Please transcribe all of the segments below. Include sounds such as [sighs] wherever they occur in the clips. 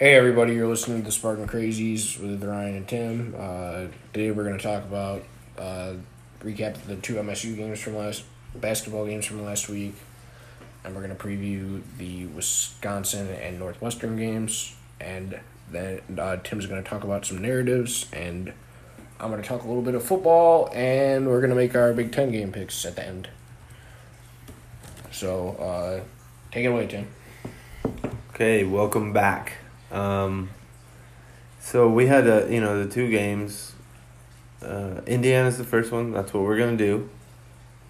Hey everybody, you're listening to the Spartan Crazies with Ryan and Tim. Uh, today we're going to talk about uh, recap the two MSU games from last basketball games from last week, and we're going to preview the Wisconsin and Northwestern games, and then uh, Tim's going to talk about some narratives, and I'm going to talk a little bit of football, and we're going to make our Big Ten game picks at the end. So, uh, take it away, Tim. Okay, welcome back. Um, so we had a you know the two games. Uh, Indiana's the first one. That's what we're gonna do.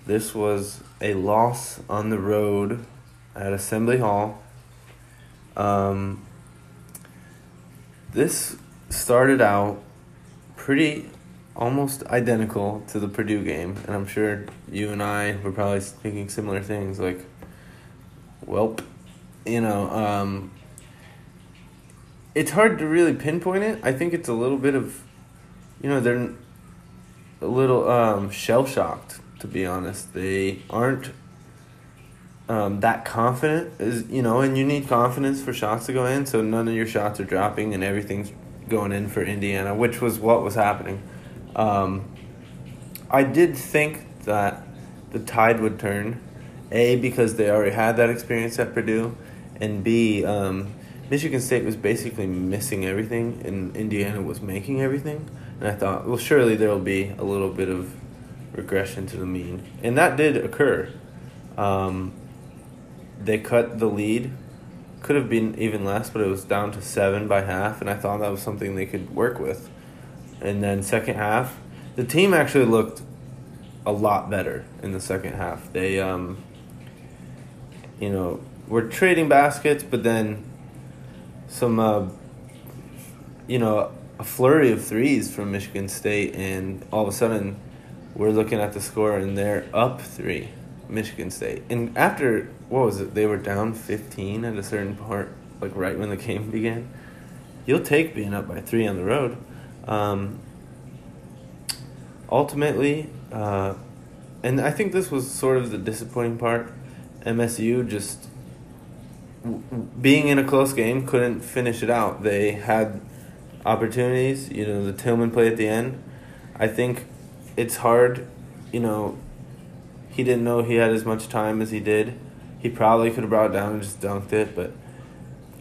This was a loss on the road at Assembly Hall. Um, this started out pretty almost identical to the Purdue game, and I'm sure you and I were probably thinking similar things like, well, you know. Um, it's hard to really pinpoint it. I think it's a little bit of, you know, they're a little um, shell shocked. To be honest, they aren't um, that confident. Is you know, and you need confidence for shots to go in. So none of your shots are dropping, and everything's going in for Indiana, which was what was happening. Um, I did think that the tide would turn, a because they already had that experience at Purdue, and b um, Michigan State was basically missing everything, and Indiana was making everything. And I thought, well, surely there will be a little bit of regression to the mean, and that did occur. Um, they cut the lead, could have been even less, but it was down to seven by half, and I thought that was something they could work with. And then second half, the team actually looked a lot better in the second half. They, um, you know, were trading baskets, but then some, uh, you know, a flurry of threes from Michigan State, and all of a sudden, we're looking at the score, and they're up three, Michigan State. And after what was it? They were down fifteen at a certain part, like right when the game [laughs] began. You'll take being up by three on the road. Um, ultimately, uh, and I think this was sort of the disappointing part. MSU just being in a close game, couldn't finish it out. They had opportunities. You know, the Tillman play at the end. I think it's hard. You know, he didn't know he had as much time as he did. He probably could have brought it down and just dunked it, but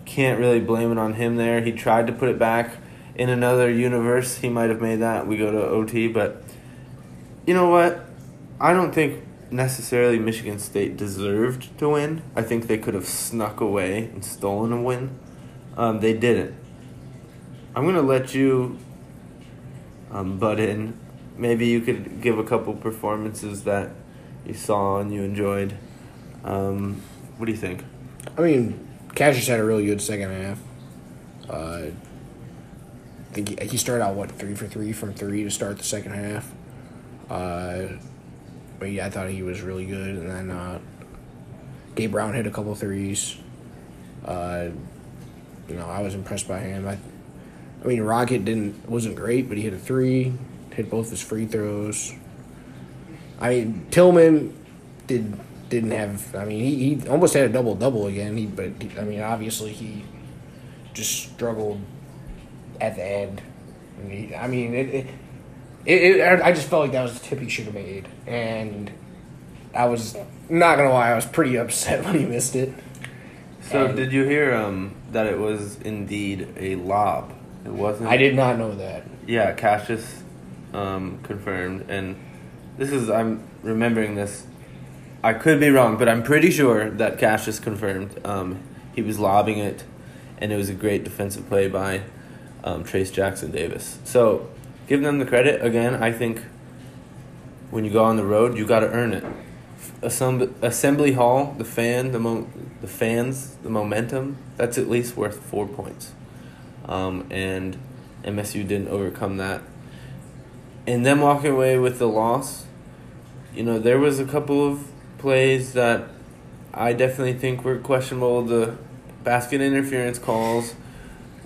can't really blame it on him there. He tried to put it back in another universe. He might have made that. We go to OT, but you know what? I don't think necessarily Michigan State deserved to win. I think they could have snuck away and stolen a win. Um, they didn't. I'm gonna let you um, butt in. Maybe you could give a couple performances that you saw and you enjoyed. Um, what do you think? I mean, Cassius had a really good second half. Uh, I think he, he started out what three for three from three to start the second half. Uh, but yeah, I thought he was really good. And then uh, Gabe Brown hit a couple threes. Uh, you know, I was impressed by him. I, I mean, Rocket didn't wasn't great, but he hit a three, hit both his free throws. I mean, Tillman did didn't have. I mean, he, he almost had a double double again. He, but I mean, obviously he just struggled at the end. I mean, I mean it, it it, it, I just felt like that was the tip he should have made, and I was not gonna lie, I was pretty upset [laughs] when he missed it. So and did you hear um, that it was indeed a lob? It wasn't. I did not know that. Yeah, Cassius um, confirmed, and this is I'm remembering this. I could be wrong, but I'm pretty sure that Cassius confirmed um, he was lobbing it, and it was a great defensive play by um, Trayce Jackson Davis. So give them the credit. Again, I think when you go on the road, you got to earn it. Assembly, Assembly Hall, the fan, the mo- the fans, the momentum. That's at least worth four points, um, and MSU didn't overcome that. And them walking away with the loss, you know, there was a couple of plays that I definitely think were questionable. The basket interference calls,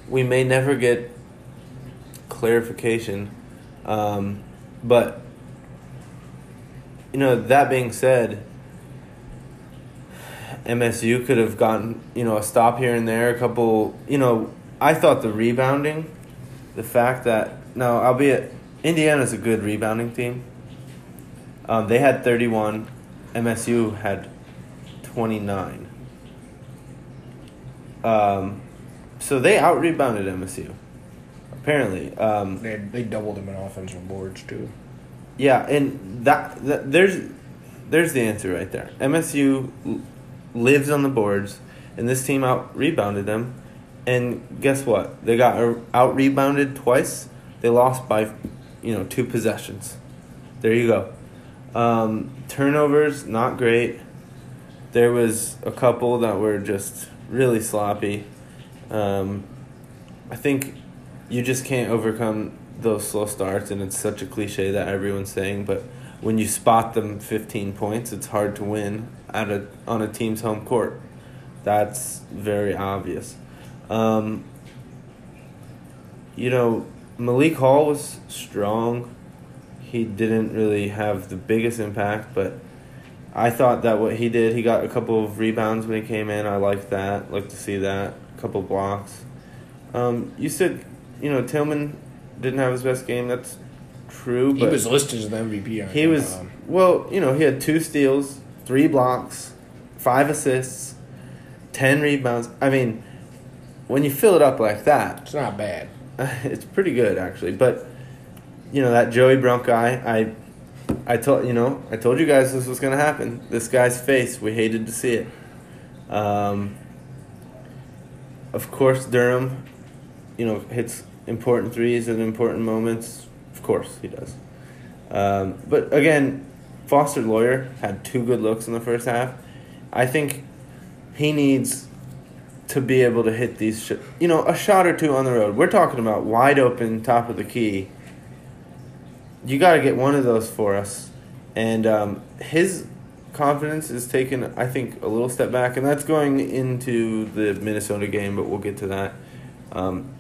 we may never get clarification. Um, but, you know, that being said, MSU could have gotten, you know, a stop here and there, a couple, you know, I thought the rebounding, the fact that no, albeit Indiana's a good rebounding team. Um, they had thirty one, MSU had twenty nine. Um, so they out rebounded MSU. Apparently, um, They, they doubled him in offensive boards too. yeah, and that, that there's there's the answer right there. MSU lives on the boards, and this team out rebounded them. And guess what? They got out rebounded twice. They lost by, you know, two possessions. There you go. Um, turnovers not great. There was a couple that were just really sloppy. Um, I think you just can't overcome those slow starts, and it's such a cliche that everyone's saying, but when you spot them 15 points, it's hard to win at a on a team's home court. That's very obvious. Um, you know, Malik Hall was strong. He didn't really have the biggest impact, but I thought that what he did, he got a couple of rebounds when he came in. I liked that. Like to see that. A couple blocks. Um, you said, you know, Tillman didn't have his best game. That's true, He was listed as the MVP. He was um, well, you know, he had two steals, three blocks, five assists, ten rebounds. I mean, when you fill it up like that, It's not bad. [laughs] it's pretty good actually. But you know that Joey Brunk guy, I, I told you know I told you guys this was gonna happen. This guy's face, we hated to see it. Um, of course, Durham, you know, hits important threes at important moments. Of course, he does. Um, but again, Foster Loyer had two good looks in the first half. I think he needs to be able to hit these, sh- you know, a shot or two on the road. We're talking about wide open, top of the key. You got to get one of those for us. And um, his confidence is taken, I think, a little step back, and that's going into the Minnesota game, but we'll get to that. Um,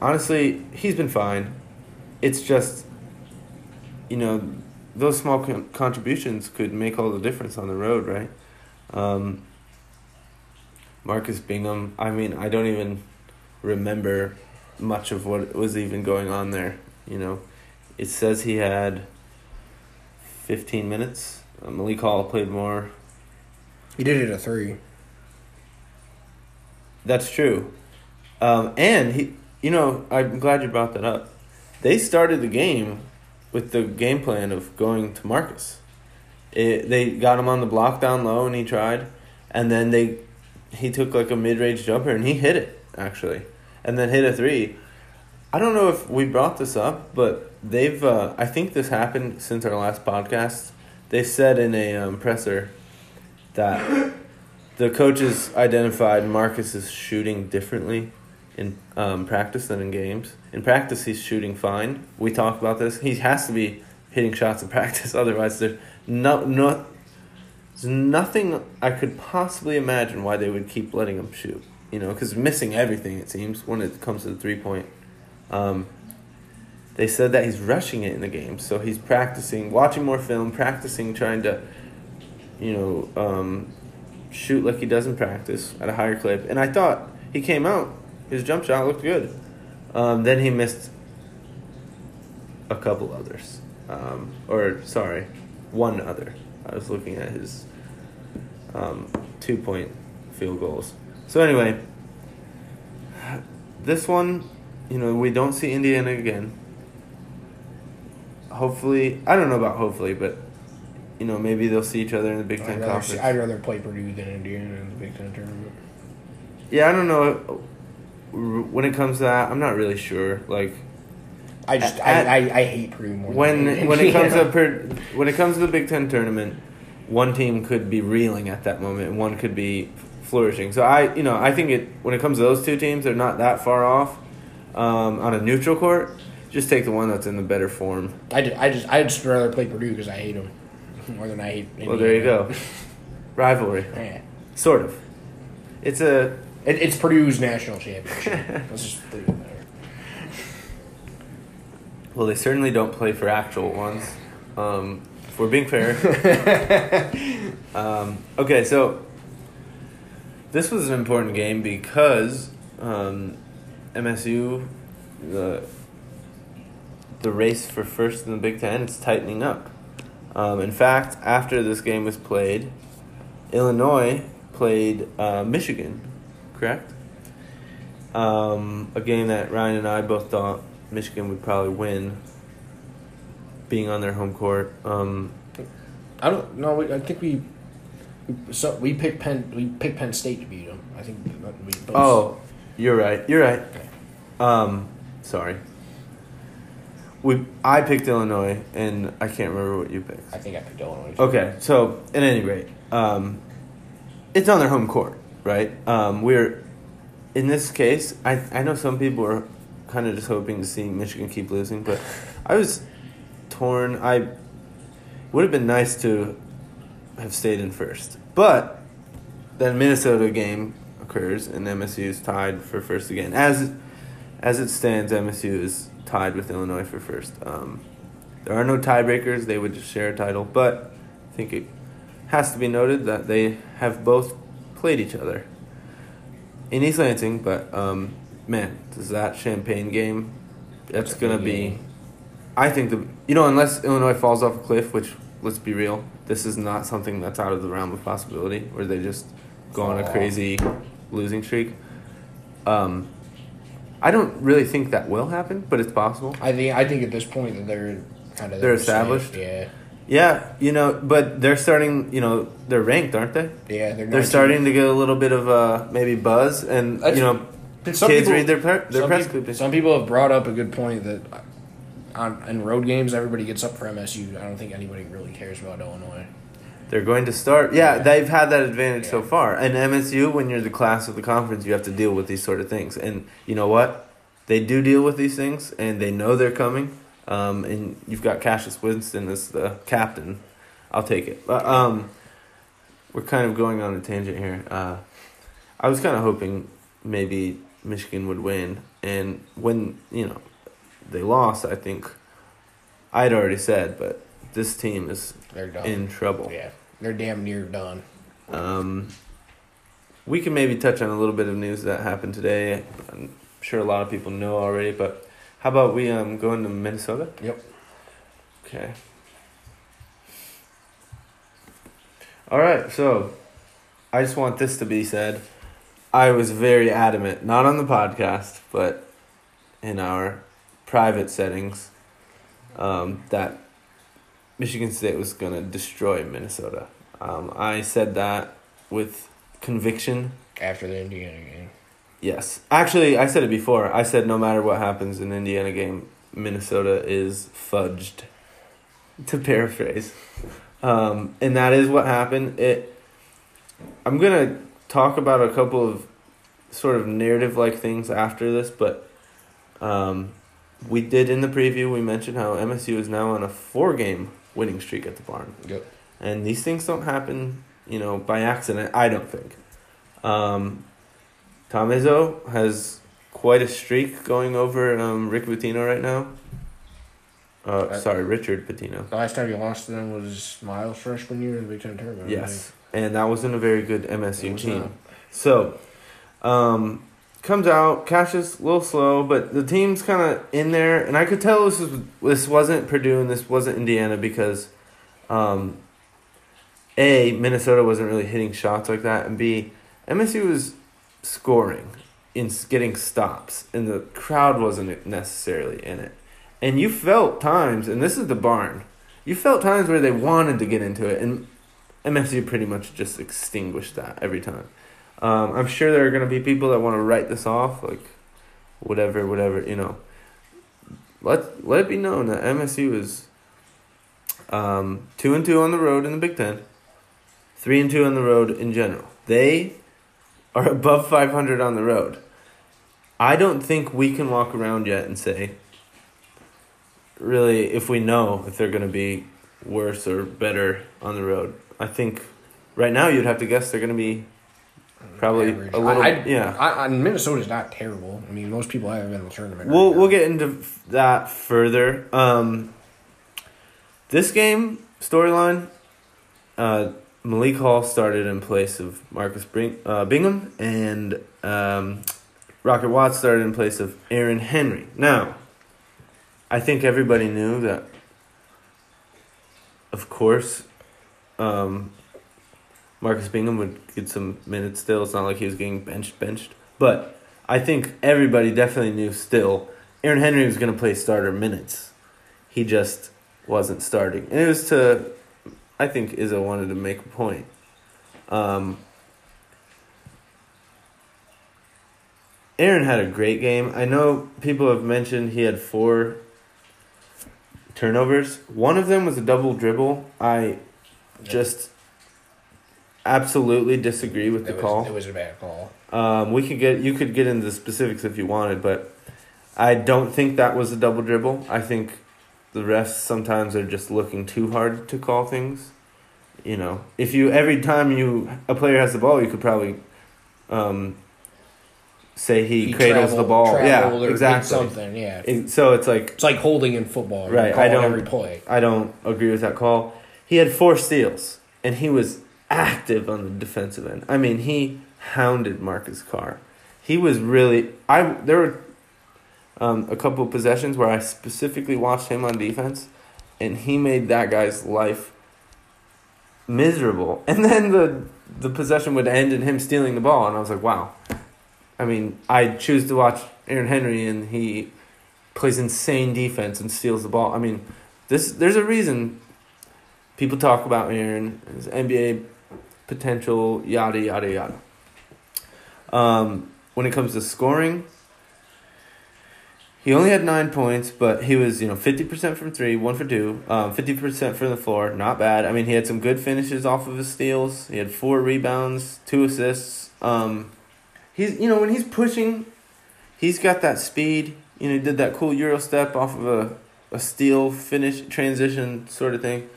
honestly, he's been fine. It's just, you know, those small con- contributions could make all the difference on the road, right? Um, Marcus Bingham, I mean, I don't even remember much of what was even going on there. You know, it says he had 15 minutes. Uh, Malik Hall played more. He did it a three. That's true. Um, and he, you know, I'm glad you brought that up. They started the game with the game plan of going to Marcus. It, they got him on the block down low, and he tried, and then they, he took like a mid range jumper, and he hit it actually, and then hit a three. I don't know if we brought this up, but they've. Uh, I think this happened since our last podcast. They said in a um, presser that the coaches identified Marcus's shooting differently in um, practice than in games. In practice, he's shooting fine. We talked about this. He has to be hitting shots in [laughs] practice, otherwise, there's no no. There's nothing I could possibly imagine why they would keep letting him shoot. You know, because missing everything it seems when it comes to the three point. Um, they said that he's rushing it in the game, so he's practicing, watching more film, practicing, trying to, you know, um, shoot like he does in practice at a higher clip. And I thought he came out, his jump shot looked good. Um, then he missed a couple others, um, or sorry, one other. I was looking at his um, two point field goals. So anyway, this one, you know, we don't see Indiana again. Hopefully, I don't know about hopefully, but you know, maybe they'll see each other in the Big I'd Ten rather, conference. see, I'd rather play Purdue than Indiana in the Big Ten tournament. Yeah, I don't know. When it comes to that, I'm not really sure. Like I just At- I, I, I hate Purdue more. when when it comes to [laughs] per, when it comes to the Big Ten tournament, one team could be reeling at that moment, and one could be flourishing. So I, you know, I think it when it comes to those two teams, they're not that far off um, on a neutral court. Just take the one that's in the better form. I just, I just I'd just rather play Purdue because I hate them more than I hate. Indiana. Well, there you go. [laughs] Rivalry, Yeah. sort of. It's a It, it's Purdue's national championship. [laughs] Let's just leave it there. well, they certainly don't play for actual ones. Um, if we're being fair. [laughs] Um, okay, so this was an important game because um, MSU, the the race for first in the Big Ten, it's tightening up. Um, in fact, after this game was played, Illinois played uh, Michigan, correct? Um, a game that Ryan and I both thought Michigan would probably win, being on their home court. Um, I don't know. I think we. So we picked Penn. We picked Penn State to beat them. I think we. Both, oh, you're right. You're right. Okay. Um, sorry. We I picked Illinois, and I can't remember what you picked. I think I picked Illinois. Okay, so at any rate, um, it's on their home court, right? Um, we're in this case. I I know some people are kind of just hoping to see Michigan keep losing, but I was torn. I would have been nice to have stayed in first, but that Minnesota game occurs and MSU is tied for first again. As as it stands, MSU is tied with Illinois for first. Um, there are no tiebreakers; they would just share a title. But I think it has to be noted that they have both played each other in East Lansing. But um, man, does that Champaign game? That's a gonna be. game. I think the you know unless Illinois falls off a cliff, which let's be real, this is not something that's out of the realm of possibility, where they just go on a crazy losing streak. Um, I don't really think that will happen, but it's possible. I think. I think at this point that they're kind of They're established? Yeah. Yeah, you know, but they're starting. You know, they're ranked, aren't they? Yeah. They're. They're starting to get a little bit of uh, maybe buzz, and That's- you know, Some kids people- read their pre- their press people, some people have brought up a good point that on in road games everybody gets up for MSU. I don't think anybody really cares about Illinois. They're going to start. Yeah, Yeah. they've had that advantage so far. And MSU, when you're the class of the conference, you have to deal with these sort of things. And you know what? They do deal with these things, and they know they're coming. Um, and you've got Cassius Winston as the captain. I'll take it. But um, we're kind of going on a tangent here. Uh, I was kind of hoping maybe Michigan would win, and when you know they lost, I think I'd already said, but this team is in trouble. Yeah. They're damn near done. Um, we can maybe touch on a little bit of news that happened today. I'm sure a lot of people know already, but how about we um go into Minnesota? Yep. Okay. All right, so I just want this to be said. I was very adamant, not on the podcast, but in our private settings, um, that Michigan State was going to destroy Minnesota. Um, I said that with conviction. After the Indiana game. Yes. Actually, I said it before. I said no matter what happens in Indiana game, Minnesota is fudged. To paraphrase. Um, and that is what happened. It I'm going to talk about a couple of sort of narrative like things after this, but um, we did in the preview we mentioned how MSU is now on a four game winning streak at the barn. Yep. And these things don't happen, you know, by accident, I don't think. Um, Tom Izzo has quite a streak going over um, Rick Pitino right now. Uh, Uh, sorry, Richard Pitino. The last time you lost to them was Miles' freshman year in the Big Ten tournament. I Yes. And that wasn't a very good MSU team. not. So, um, comes out, Cassius a little slow, but the team's kind of in there, and I could tell this was this wasn't Purdue and this wasn't Indiana because, um, a Minnesota wasn't really hitting shots like that, and b MSU was scoring, in getting stops, and the crowd wasn't necessarily in it, and you felt times, and this is the barn, you felt times where they wanted to get into it, and MSU pretty much just extinguished that every time. Um, I'm sure there are going to be people that want to write this off, like whatever, whatever, you know. Let let it be known that MSU is um, two and two on the road in the Big Ten, three and two on the road in general. They are above 500 on the road. I don't think we can walk around yet and say, really, if we know if they're going to be worse or better on the road. I think right now you'd have to guess they're going to be Probably Average. a little- I, I, yeah. I, I, Minnesota's not terrible. I mean, most people haven't been in the tournament. We'll right we'll get into that further. Um, this game storyline, uh, Malik Hall started in place of Marcus Bring, uh, Bingham, and um, Rocket Watts started in place of Aaron Henry. Now, I think everybody knew that, of course, um, Marcus Bingham would get some minutes still. It's not like he was getting benched, benched. But I think everybody definitely knew still Aaron Henry was going to play starter minutes. He just wasn't starting. And it was to, I think Izzo wanted to make a point. Um, Aaron had a great game. I know people have mentioned he had four turnovers. One of them was a double dribble. I just absolutely disagree with It the was, call. It was a bad call. Um, we could get you could get into the specifics if you wanted, but I don't think that was a double dribble. I think the refs sometimes are just looking too hard to call things. You know, if you every time you a player has the ball, you could probably um, say he, He cradles the ball. Yeah, or exactly. Something, yeah. It- so it's like It's like holding in football. Right, I don't- every play. I don't agree with that call. He had four steals, and he was active on the defensive end. I mean, he hounded Marcus Carr. He was really. I there were um, a couple of possessions where I specifically watched him on defense, and he made that guy's life miserable. And then the the possession would end in him stealing the ball, and I was like, wow. I mean, I choose to watch Aaron Henry, and he plays insane defense and steals the ball. I mean, this there's a reason people talk about Aaron, his NBA potential, yada yada yada. Um, when it comes to scoring, he only had nine points, but he was you know fifty percent from three, one for two, um, fifty percent from the floor. Not bad. I mean, he had some good finishes off of his steals. He had four rebounds, two assists. Um, he's you know when he's pushing, he's got that speed. You know, he did that cool euro step off of a a steal finish transition sort of thing.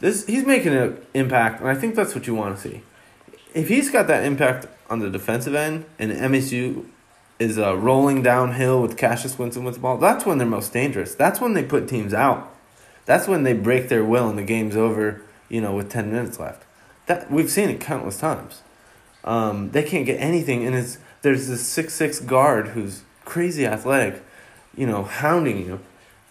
This he's making an impact, and I think that's what you want to see. If he's got that impact on the defensive end, and MSU is uh, rolling downhill with Cassius Winston with the ball, that's when they're most dangerous. That's when they put teams out. That's when they break their will and the game's over. You know, with ten minutes left. That we've seen it countless times. Um, they can't get anything, and it's there's this six six guard who's crazy athletic, you know, hounding you.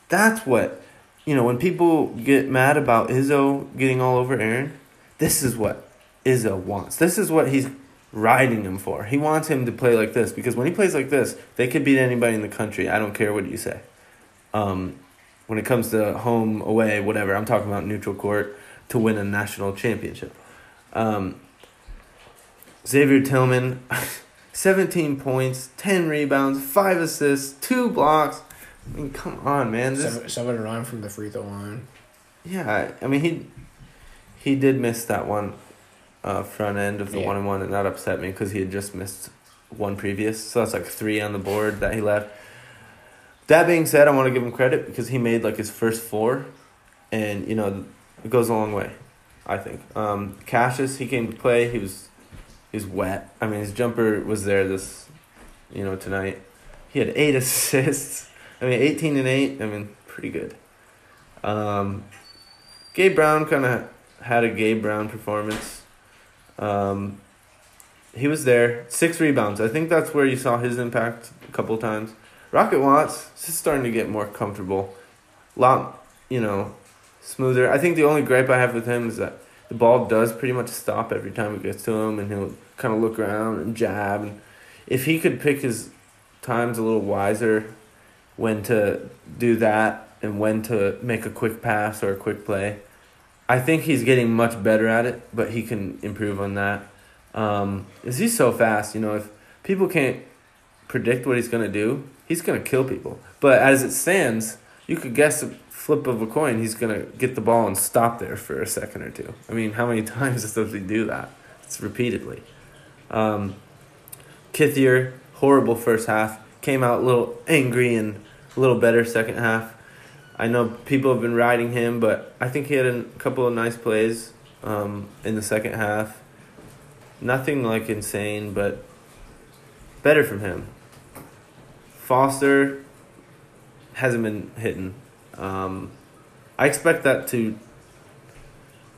That's what, you know, when people get mad about Izzo getting all over Aaron, this is what Izzo wants. This is what he's riding him for. He wants him to play like this because when he plays like this, they could beat anybody in the country. I don't care what you say. Um, when it comes to home, away, whatever, I'm talking about neutral court to win a national championship. Um, Xavier Tillman, [laughs] 17 points, 10 rebounds, 5 assists, 2 blocks. I mean, come on, man. This, Seven, seven nine from the free throw line. yeah, I mean, he he did miss that one uh, front end of the Yeah. one and one, and that upset me because he had just missed one previous. So that's like three on the board that he left. That being said, I want to give him credit because he made like his first four, and you know, it goes a long way. I think. Um, Cassius, he came to play. He was, he's wet. I mean, his jumper was there this, you know, tonight. He had eight [laughs] assists. I mean, eighteen and eight. I mean, pretty good. Um, Gabe Brown kind of had a Gabe Brown performance. Um, he was there, six rebounds. I think that's where you saw his impact a couple times. Rocket Watts is just starting to get more comfortable, a lot you know, smoother. I think the only gripe I have with him is that the ball does pretty much stop every time it gets to him, and he'll kind of look around and jab. And if he could pick his times a little wiser, when to do that and when to make a quick pass or a quick play. I think he's getting much better at it, but he can improve on that. Um, is he's so fast? You know, if people can't predict what he's gonna do, he's gonna kill people. But as it stands, you could guess a flip of a coin, he's gonna get the ball and stop there for a second or two. I mean, how many [laughs] times does he do that? It's repeatedly. Um, Kithier, horrible first half. Came out a little angry and a little better second half. I know people have been riding him, but I think he had a couple of nice plays um, in the second half. Nothing like insane, but better from him. Foster hasn't been hitting. Um, I expect that to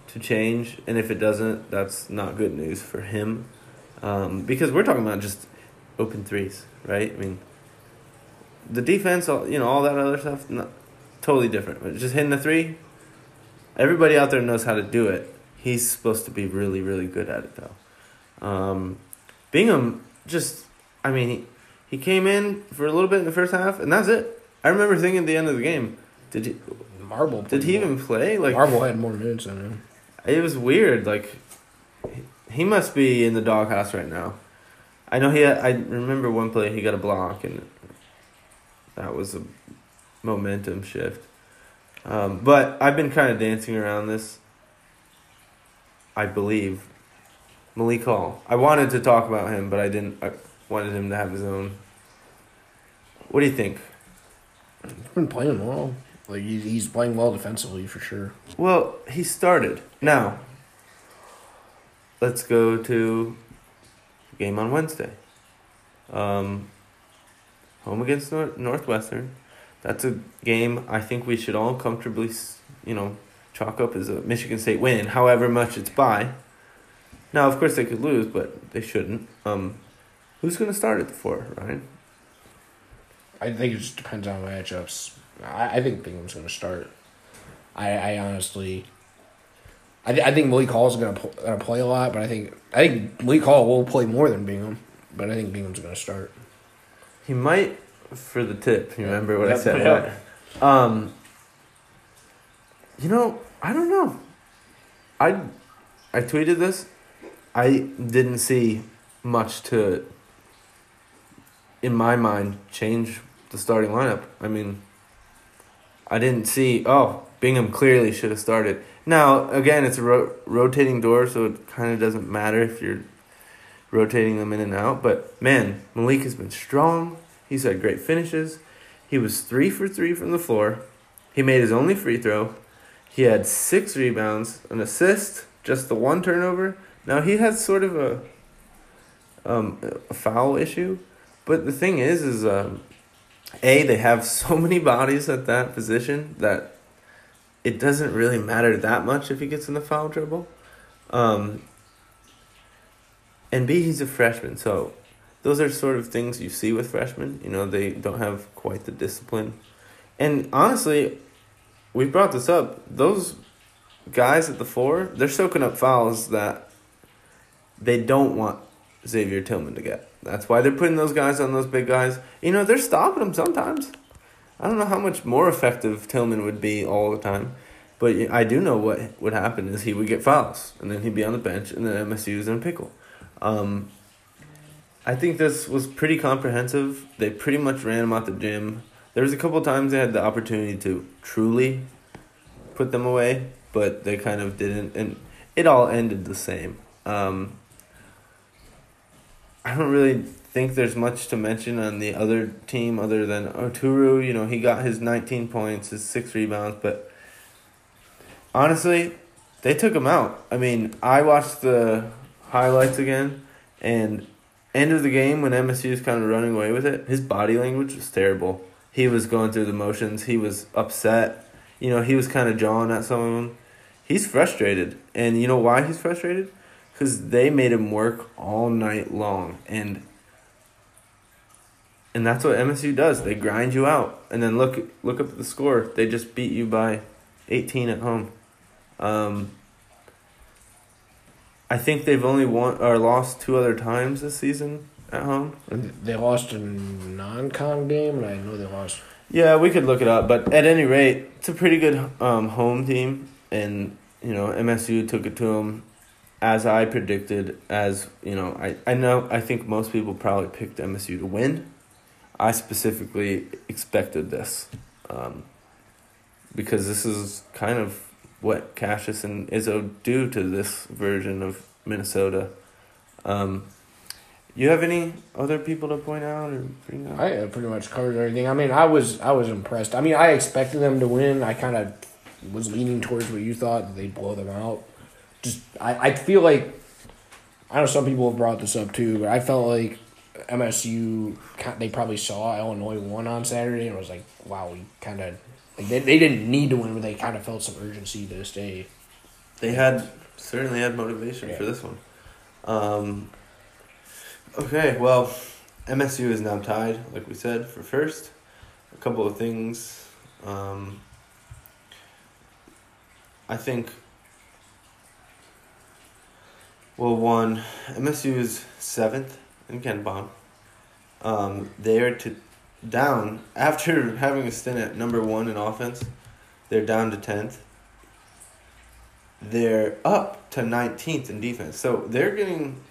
to change, and if it doesn't, that's not good news for him. Um, because we're talking about just open threes, right? I mean, the defense, all you know, all that other stuff, not, totally different. But just hitting the three, everybody out there knows how to do it. He's supposed to be really, really good at it, though. Um, Bingham just, I mean, he, he came in for a little bit in the first half, and that's it. I remember thinking at the end of the game, did he, Marble. did he even play? Like, Marble had more minutes than him. it was weird. Like, he- he must be in the doghouse right now. I know he. Had, I remember one play he got a block, and that was a momentum shift. Um, but I've been kind of dancing around this. I believe Malik Hall. I wanted to talk about him, but I didn't. I wanted him to have his own. What do you think? He's been playing well. Like he's, he's playing well defensively for sure. Well, he started. Now, let's go to game on Wednesday. Um, home against Nor- Northwestern. That's a game I think we should all comfortably, you know, chalk up as a Michigan State win, however much it's by. Now, of course, they could lose, but they shouldn't. Um, who's going to start at the four, Ryan? I think it just depends on matchups. I, I think Bingham's going to start. I, I honestly, I, th- I think Malik Hall's going to gonna play a lot, but I think I think Malik Hall will play more than Bingham, but I think Bingham's going to start. He might for the tip. You remember what I said? yep. right? Um, you know, I don't know. I I tweeted this. I didn't see much to, in my mind, change the starting lineup. I mean, I didn't see. Oh, Bingham clearly should have started. Now again, it's a ro- rotating door, so it kind of doesn't matter if you're rotating them in and out. But man, Malik has been strong. He's had great finishes. He was three for three from the floor. He made his only free throw. He had six rebounds, an assist, just the one turnover. Now he has sort of a um, a foul issue, but the thing is, is um, a they have [laughs] so many bodies at that position that it doesn't really matter that much if he gets in the foul trouble. Um, and B, he's a freshman, so those are sort of things you see with freshmen. You know, they don't have quite the discipline. And honestly, we brought this up. Those guys at the four, they're soaking up fouls that they don't want Xavier Tillman to get. That's why they're putting those guys on those big guys. You know, they're stopping them sometimes. I don't know how much more effective Tillman would be all the time, but I do know what would happen is he would get fouls, and then he'd be on the bench, and then MSU MSU's in a pickle. Um, I think this was pretty comprehensive. They pretty much ran them out the gym. There was a couple times they had the opportunity to truly put them away, but they kind of didn't, and it all ended the same. Um, I don't really think there's much to mention on the other team other than Oturu. You know, he got his 19 points, his six rebounds, but honestly, they took him out. I mean, I watched the highlights again, and end of the game when MSU was kind of running away with it, his body language was terrible. He was going through the motions. He was upset. You know, he was kind of jawing at some of them. He's frustrated, and you know why he's frustrated? Because they made him work all night long, and and that's what MSU does. They grind you out, and then look look up at the score. They just beat you by eighteen at home. Um, I think they've only won or lost two other times this season at home. They lost a non-con game, and I know they lost. Yeah, we could look it up, but at any rate, it's a pretty good um, home team, and you know MSU took it to them, as I predicted. As you know, I I know I think most people probably picked MSU to win. I specifically expected this, um, because this is kind of what Cassius and Izzo do to this version of Minnesota. Um, you have any other people to point out or bring up? I uh, pretty much covered everything. I mean, I was I was impressed. I mean, I expected them to win. I kind of was leaning towards what you thought that they'd blow them out. Just I, I feel like I know some people have brought this up too, but I felt like MSU they probably saw Illinois won on Saturday and was like, wow, we kind of like they, they didn't need to win, but they kind of felt some urgency to stay. They had certainly had motivation Yeah. for this one. Um, okay, well, MSU is now tied, like we said, for first. A couple of things. Um, I think. Well, one, MSU is seventh in KenPom. Um, they are to down after having a stint at number one in offense. They're down to tenth. They're up to nineteenth in defense, so they're getting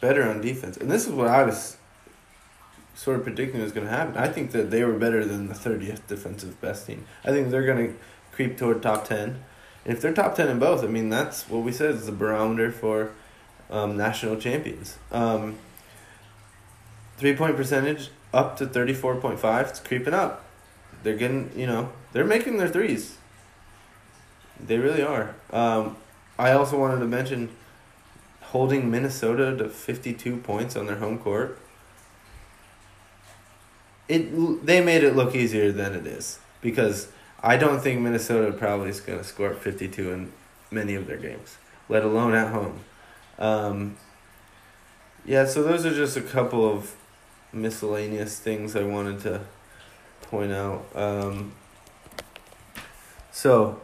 better on defense. And this is what I was sort of predicting was going to happen. I think that they were better than the thirtieth defensive best team. I think they're going to creep toward top ten. And if they're top ten in both, I mean that's what we said is the barometer for um, national champions. Um, three point percentage up to thirty four point five. It's creeping up. They're getting you know they're making their threes. They really are. Um, I also wanted to mention holding Minnesota to fifty two points on their home court. It they made it look easier than it is because I don't think Minnesota probably is going to score 52 in many of their games, let alone at home. Um, yeah, so those are just a couple of miscellaneous things I wanted to point out. Um, so,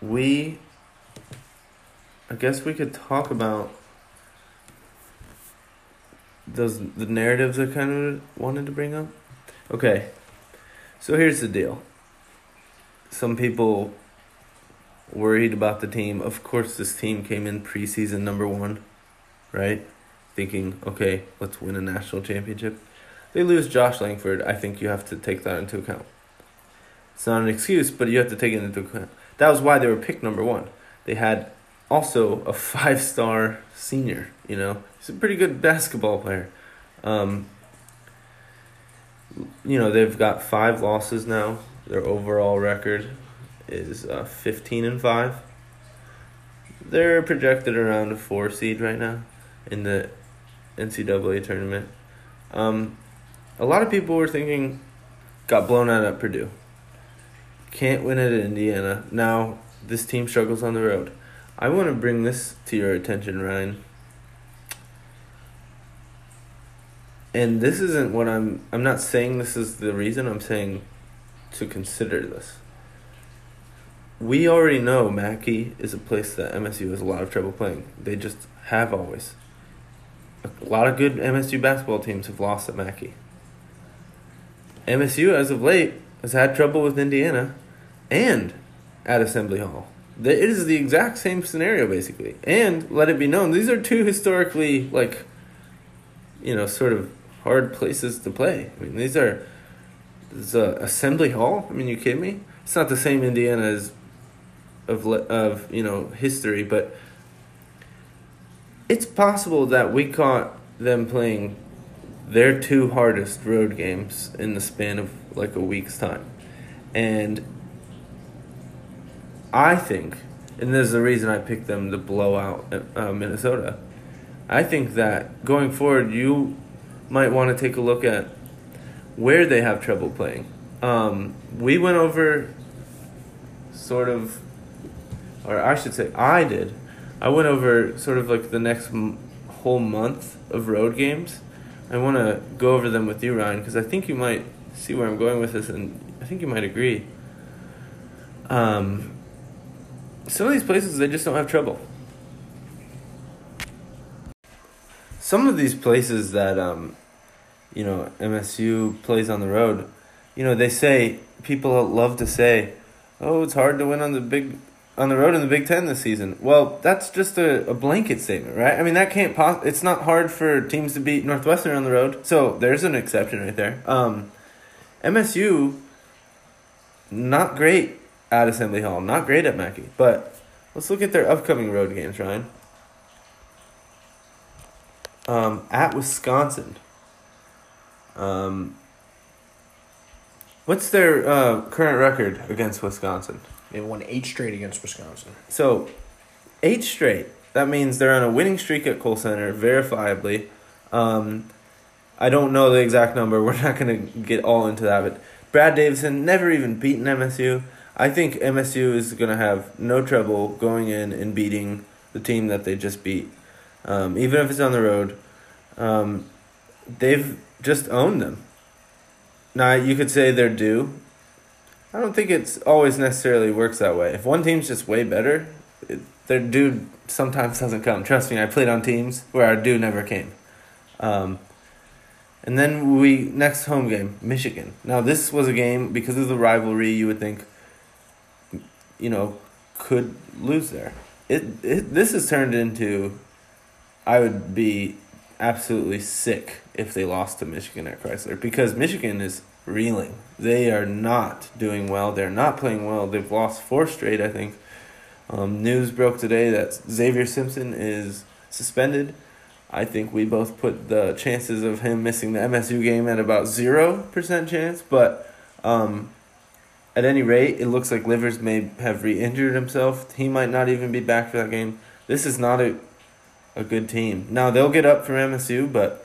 we, I guess we could talk about those the narratives I kind of wanted to bring up. Okay, so here's the deal. Some people worried about the team. Of course, this team came in preseason number one, right? Thinking, okay, let's win a national championship. They lose Josh Langford. I think you have to take that into account. It's not an excuse, but you have to take it into account. That was why they were picked number one. They had also a [laughs] five star senior, you know, he's a pretty good basketball player. Um, you know, they've got five losses now. Their overall record is uh, 15 and 5. They're projected around a 4 seed right now in the NCAA tournament. Um, a lot of people were thinking, got blown out at Purdue. Can't win at Indiana. Now, this team struggles on the road. I want to bring this to your attention, Ryan. And this isn't what I'm I'm not saying this is the reason, I'm saying to consider this. We already know Mackey is a place that MSU has a lot of trouble playing. They just have always. A lot of good MSU basketball teams have lost at Mackey. MSU, as of late, has had trouble with Indiana and at Assembly Hall. It is the exact same scenario, basically. And let it be known, these are two historically, like, you know, sort of hard places to play. I mean, these are. A Assembly Hall. I mean, you kidding me? It's not the same Indiana as of of you know history, but it's possible that we caught them playing their two hardest road games in the span of like a week's time, and I think, and this is the reason I picked them to blow out uh, Minnesota. I think that going forward, you might want to take a look at where they have trouble playing. Um, we went over sort of, or I should say, I did. I went over sort of like the next m- whole month of road games. I want to go over them with you, Ryan, because I think you might see where I'm going with this, and I think you might agree. Um, some of these places they just don't have trouble. Some of these places that um, you know MSU plays on the road, you know they say people love to say, "Oh, it's hard to win on the big on the road in the Big Ten this season." Well, that's just a, a blanket statement, right? I mean that can't pos- It's not hard for teams to beat Northwestern on the road, so there's an exception right there. Um, MSU, not great at Assembly Hall, not great at Mackey, but let's look at their upcoming road games, Ryan. Um, at Wisconsin. Um, what's their uh, current record against Wisconsin? They won eight straight against Wisconsin. So, eight straight. That means they're on a winning streak at Kohl Center, verifiably. Um, I don't know the exact number. [laughs] We're not going to get all into that. But Brad Davison never even beaten MSU. I think MSU is going to have no trouble going in and beating the team that they just beat. um, even if it's on the road. Um, they've just owned them. Now you could say they're due. I don't think it's always necessarily works that way. If one team's just way better, it, their due sometimes [laughs] doesn't come. Trust me, I played on teams where our due never came. Um, and then we next home game, Michigan. Now this was a game because of the rivalry. You would think, you know, could lose there. It, it this has turned into, I would be absolutely sick if they lost to Michigan at Crisler because Michigan is reeling. They are not doing well. They're not playing well. They've lost four straight, I think. Um, news broke today that Xavier Simpson is suspended. I think we both put the chances of him missing the MSU game at about 0% chance, but um, at any rate, it looks like Livers may have re injured himself. He might not even be back for that game. This is not a, a good team. Now, they'll get up for MSU, but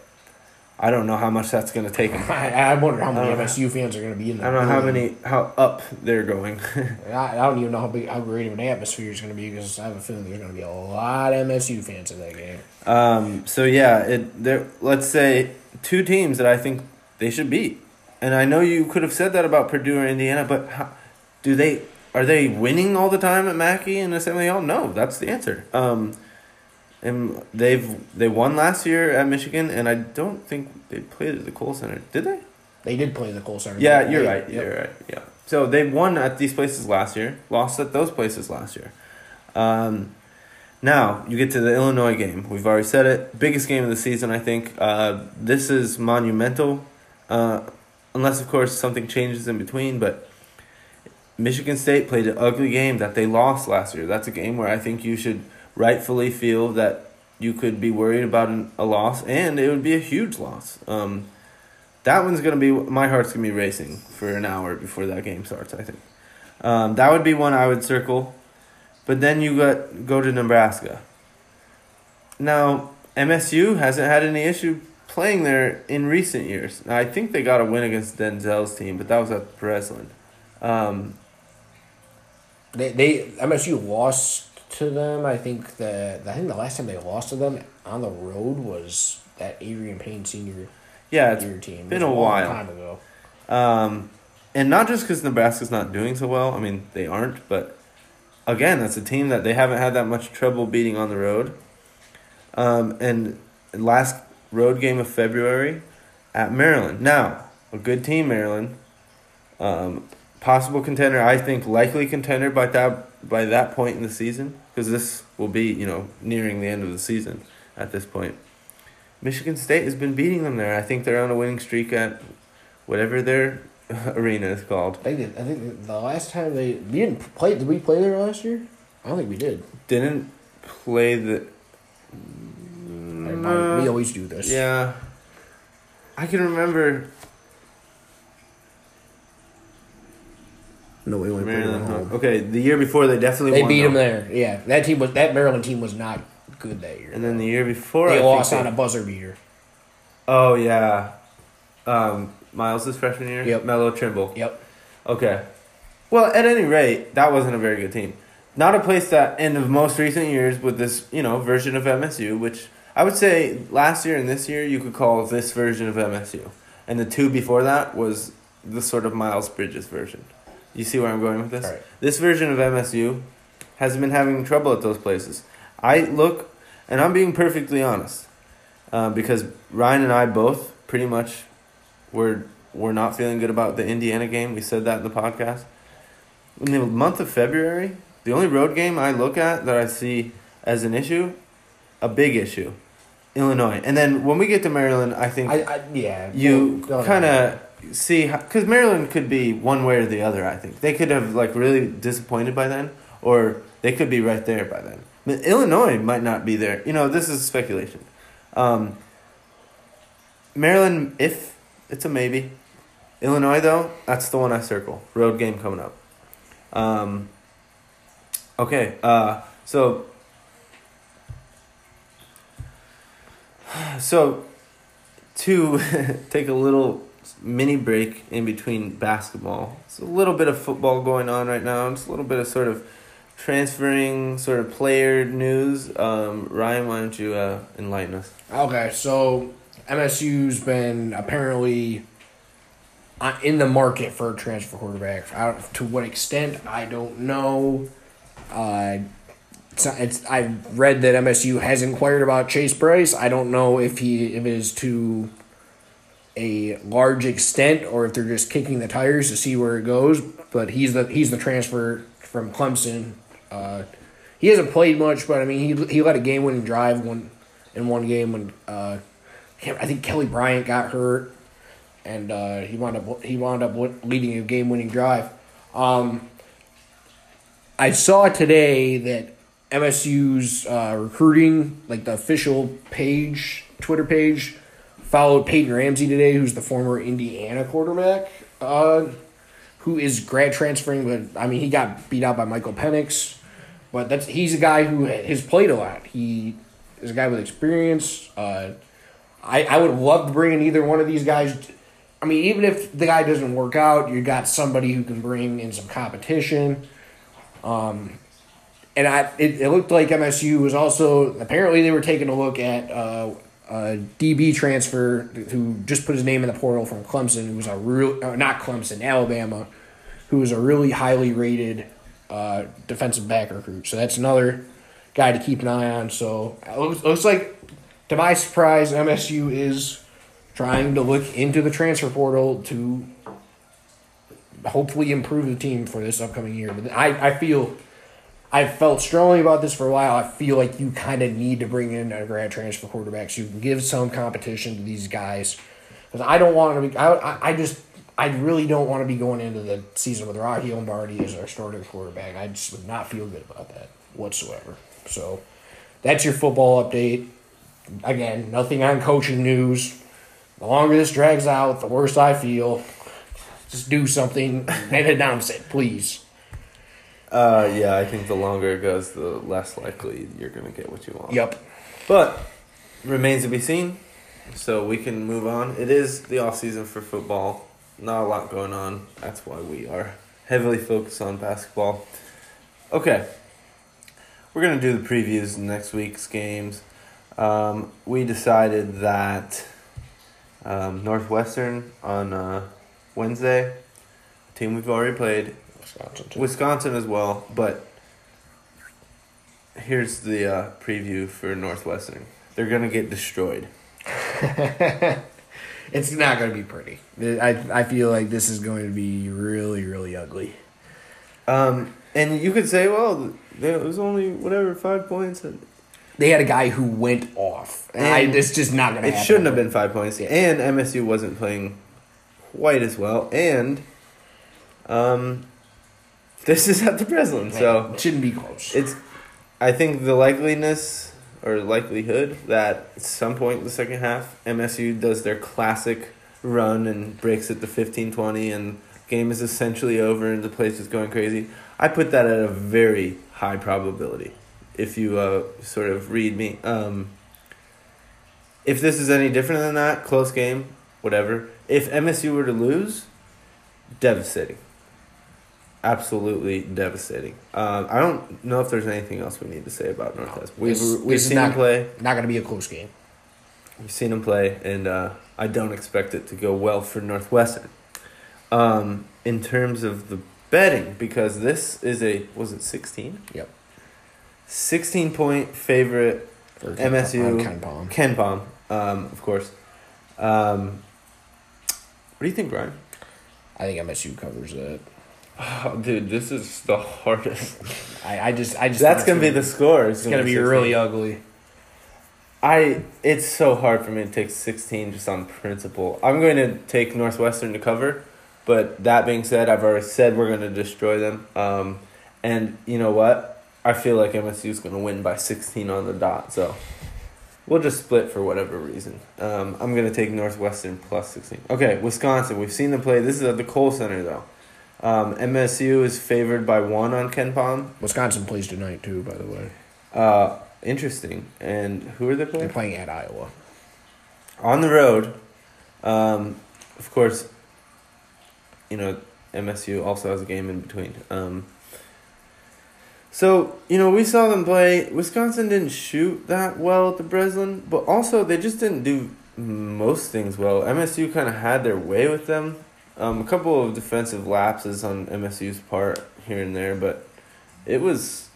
I don't know how much that's going to take them. [laughs] I, I wonder how many I MSU fans are going to be in there. I don't know how many, how up they're going. [laughs] I, I don't even know how big, how great of an atmosphere is going to be because I have a feeling there's going to be a lot of MSU fans in that game. Um, so yeah, it there. Let's say two teams that I think they should beat, and I know you could have said that about Purdue or Indiana, but how, do they? Are they winning all the time at Mackey and Assembly Hall? No, that's the answer. Um, and they've they won last year at Michigan, and I don't think they played at the Kohl Center. Did they? They did play the Kohl Center. Yeah, you're right. Yep. You're right. Yeah. So they won at these places last year, lost at those places last year. Um, now you get to the Illinois game. We've already said it. Biggest game of the season, I think. Uh, this is monumental, uh, unless of course something changes in between. But Michigan State played an ugly game that they lost last year. That's a game where I think you should rightfully feel that you could be worried about an, a loss, and it would be a huge loss. Um, that one's gonna be my heart's gonna be racing for an hour before that game starts. I think um, that would be one I would circle, but then you got go to Nebraska. Now MSU hasn't had any issue playing there in recent years. Now, I think they got a win against Denzel's team, but that was at Breslin. Um, They, they MSU lost to them. I think the I think the last time they lost to them on the road was that Adreian Payne senior yeah, it's year team. been It a long while. time ago. Um, and not just because Nebraska's not doing so well. I mean, they aren't, but again, that's a team that they haven't had that much trouble beating on the road. Um, and last road game of February at Maryland. Now, a good team, Maryland. Um, possible contender, I think, likely contender by that by that point in the season because this will be you know nearing the end of the season at this point. Michigan State has been beating them there. I think they're on a winning streak at whatever their [laughs] arena is called. I think I think the last time they we didn't play. Did we play there last year? I don't think we did. Didn't play the. We uh, always do this. Yeah. I can remember No, we only played Maryland. at home. Okay, the year before they definitely They won. beat them though. there. Yeah, that team was that Maryland team was not good that year. And then the year before, they I think lost they- on a buzzer beater. Oh yeah, um, Miles' freshman year. Yep. Melo Trimble. Yep. Okay. Well, at any rate, that wasn't a very good team. Not a place that in the most recent years with this, you know, version of MSU, which I would say last year and this year you could call this version of MSU. And the two before that was the sort of Miles Bridges version. You see where I'm going with this? Right. This version of MSU has been having trouble at those places. I look, and I'm being perfectly honest, uh, because Ryan and I both pretty much were were not feeling good about the Indiana game. We said that in the podcast. In the month of February, the only road game I look at that I see as an issue, a big issue, Illinois. And then when we get to Maryland, I think I, I yeah. you kind of see because Maryland could be one way or the other. I think they could have like really disappointed by then, or they could be right there by then. But Illinois might not be there. You know, this is speculation. Um, Maryland, if it's a maybe. Illinois though, that's the one I circle. Road game coming up. Um, okay, uh, so [sighs] so to [laughs] take a little mini break in between basketball. It's a little bit of football going on right now. It's a little bit of sort of transferring sort of player news. Um, Ryan, why don't you uh, enlighten us? Okay, so MSU's been apparently uh, in the market for a transfer quarterback. I don't, to what extent, I don't know. Uh, it's, it's I've read that MSU has inquired about Chase Brice. I don't know if he if it is to a large extent or if they're just kicking the tires to see where it goes. But he's the he's the transfer from Clemson. Uh, he hasn't played much, but I mean he he led a game winning drive one in one game when uh, I think Kelly Bryant got hurt, and uh, he wound up he wound up leading a game winning drive. Um, I saw today that MSU's uh, recruiting, like the official page, Twitter page, followed Peyton Ramsey today, who's the former Indiana quarterback, uh, who is grad transferring. But I mean, he got beat out by Michael Penix, but that's he's a guy who has played a lot. He is a guy with experience. Uh, I I would love to bring in either one of these guys. I mean, even if the guy doesn't work out, you got somebody who can bring in some competition. Um, and I it, it looked like MSU was also apparently they were taking a look at uh, a DB transfer who just put his name in the portal from Clemson, who was a real uh, not Clemson, Alabama, who was a really highly rated uh, defensive back recruit. So that's another guy to keep an eye on. So it looks, looks like, to my surprise, MSU is trying to look into the transfer portal to hopefully improve the team for this upcoming year. But I, I feel I've felt strongly about this for a while. I feel like you kind of need to bring in a grad transfer quarterback so you can give some competition to these guys. Because I don't want to be, I, I just, I really don't want to be going into the season with Rocky Lombardi as our starting quarterback. I just would not feel good about that whatsoever. So that's your football update. Again, nothing on coaching news. The longer this drags out, the worse I feel. Just do something and announce it, please. Uh, yeah, I think the longer it goes, the less likely you're gonna get what you want. Yep. But remains to be seen. So we can move on. It is the off season for football. Not a lot going on. That's why we are heavily focused on basketball. Okay. We're gonna do the previews next week's games. Um, we decided that um, Northwestern on uh, Wednesday, team we've already played, Wisconsin, too. Wisconsin as well, but here's the uh, preview for Northwestern. They're gonna get destroyed. [laughs] it's not going to be pretty. I I feel like this is going to be really really ugly. Um, and you could say, well, it was only whatever five points. They had a guy who went off. And I, it's just not going to. It shouldn't have been five points. And MSU wasn't playing quite as well. And um, this is at the Breslin, so it shouldn't be close. It's, I think the likeliness or likelihood that at some point in the second half, MSU does their classic run and breaks it to 15-20 and game is essentially over and the place is going crazy. I put that at a very high probability. If you uh, sort of read me, um, if this is any different than that, close game, whatever. If MSU were to lose, devastating absolutely devastating. Um, I don't know if there's anything else we need to say about Northwest. We've this, we've this seen not, him play. Not going to be a close game. We've seen him play, and uh, I don't expect it to go well for Northwestern. Um, in terms of the betting, because this is a was it sixteen? Yep. Sixteen point favorite for MSU. KenPom. Ken Palm, um, of course. Um, what do you think, Brian? I think MSU covers it. Oh, dude, this is the hardest. I, I just, I just. That's gonna be the score. It's, it's gonna, be 16. really ugly. I. It's so hard for me to take sixteen just on principle. I'm going to take Northwestern to cover, but that being said, I've already said we're going to destroy them. Um, and you know what? I feel like MSU is going to win by sixteen on the dot. So. We'll just split for whatever reason. Um, I'm going to take Northwestern plus 16. Okay, Wisconsin. We've seen them play. This is at the Kohl Center, though. Um, MSU is favored by one on KenPom. Wisconsin plays tonight too, by the way. Uh, interesting. And who are they playing? They're playing at Iowa. On the road, um, of course. You know, MSU also has a game in between. Um, So you know, we saw them play. Wisconsin didn't shoot that well at the Breslin, but also they just didn't do most things well. MSU kind of had their way with them. Um, a couple of defensive lapses on MSU's part here and there, but it was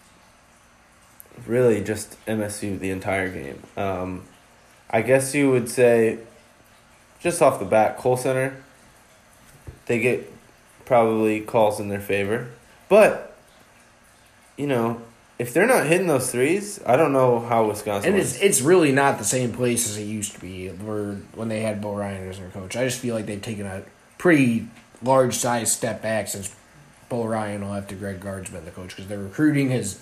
really just MSU the entire game. Um, I guess you would say, just off the bat, Kohl Center, they get probably calls in their favor. But, you know, if they're not hitting those threes, I don't know how Wisconsin. And wins. it's it's really not the same place as it used to be where when they had Bo Ryan as their coach. I just feel like they've taken a pretty large size step back since Bo Ryan left to Greg Gard's been the coach because their recruiting has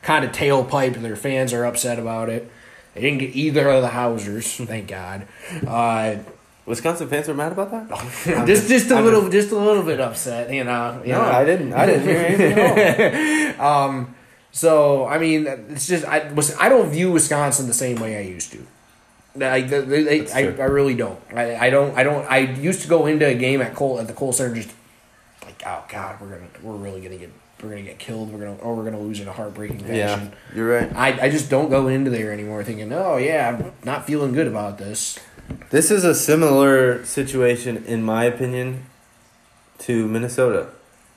kind of tailpipe and their fans are upset about it. They didn't get either of the Hausers, thank God. Uh, Wisconsin fans are mad about that. [laughs] just just a I'm little just a little bit upset, you know. You no, know? I didn't. I didn't hear anything at all. [laughs] Um, so I mean, it's just I was I don't view Wisconsin the same way I used to. I, they, I. I really don't. I, I don't. I don't. I used to go into a game at Kohl at the Kohl Center just like, oh God, we're gonna we're really gonna get we're gonna get killed. We're gonna or we're gonna lose in a heartbreaking fashion. Yeah, you're right. I, I just don't go into there anymore thinking, oh yeah, I'm not feeling good about this. This is a similar situation, in my opinion, to Minnesota,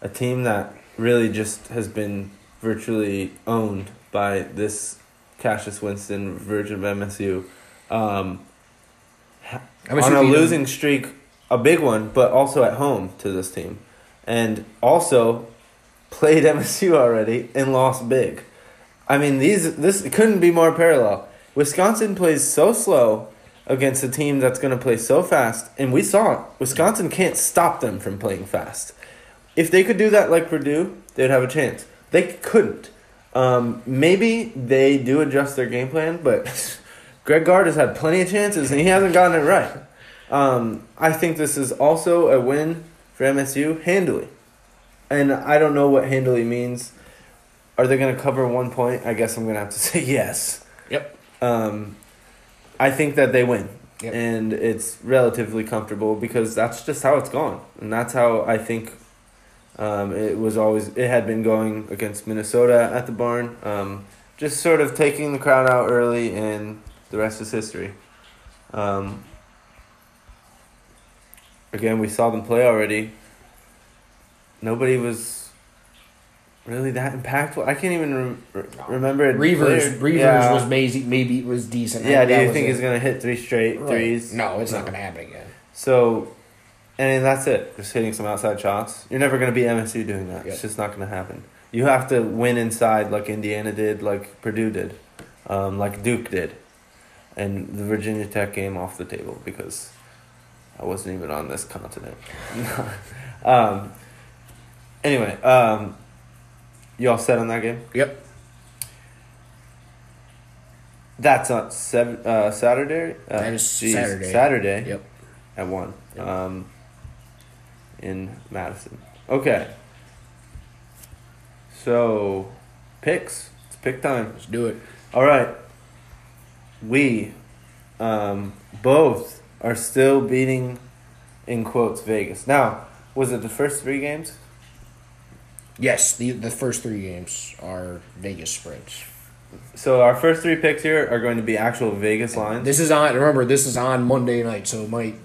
a team that really just has been virtually owned by this Cassius Winston version of MSU. Um, on a losing streak, a big one, but also at home to this team, and also played [laughs] MSU already and lost big. I mean, these this couldn't be more parallel. Wisconsin plays so slow against a team that's going to play so fast, and we saw it. Wisconsin can't stop them from playing fast. If they could do that like Purdue, they'd have a chance. They couldn't. Um, maybe they do adjust their game plan, but [laughs] Greg Gard has had plenty of chances and he hasn't gotten it right. Um, I think this is also a win for MSU handily. And I don't know what handily means. Are they going to cover one point? I guess I'm going to have to [laughs] say yes. Yep. Um, I think that they win. Yep. And it's relatively comfortable because that's just how it's gone. And that's how I think um, it was always, it had been going against Minnesota at the barn. Um, just sort of taking the crowd out early, and the rest is history. Um, again, we saw them play already. Nobody was really that impactful. I can't even re- remember it. Reuvers. Reuvers Yeah. was maybe maybe it was decent. Yeah, do you think he's gonna hit three straight Right. threes? No, it's No. not gonna happen again. So, and that's it. Just hitting some outside shots. You're never gonna be MSU doing that. Yep. It's just not gonna happen. You have to win inside, like Indiana did, like Purdue did, um, like Duke did, and the Virginia Tech game off the table because I wasn't even on this continent. [laughs] um, anyway, um, you all set on that game? Yep. That's on seven, uh, Saturday. Uh, That is geez, Saturday. Saturday. Yep. at one Yep. um, in Madison. Okay. So, picks. It's pick time. Let's do it. All right. We um, both are still beating, in quotes, Vegas. Now, was it the first three games? Yes, the the first three games are Vegas spreads. So, our first three picks here are going to be actual Vegas lines. This is on. Remember, this is on Monday night, so it might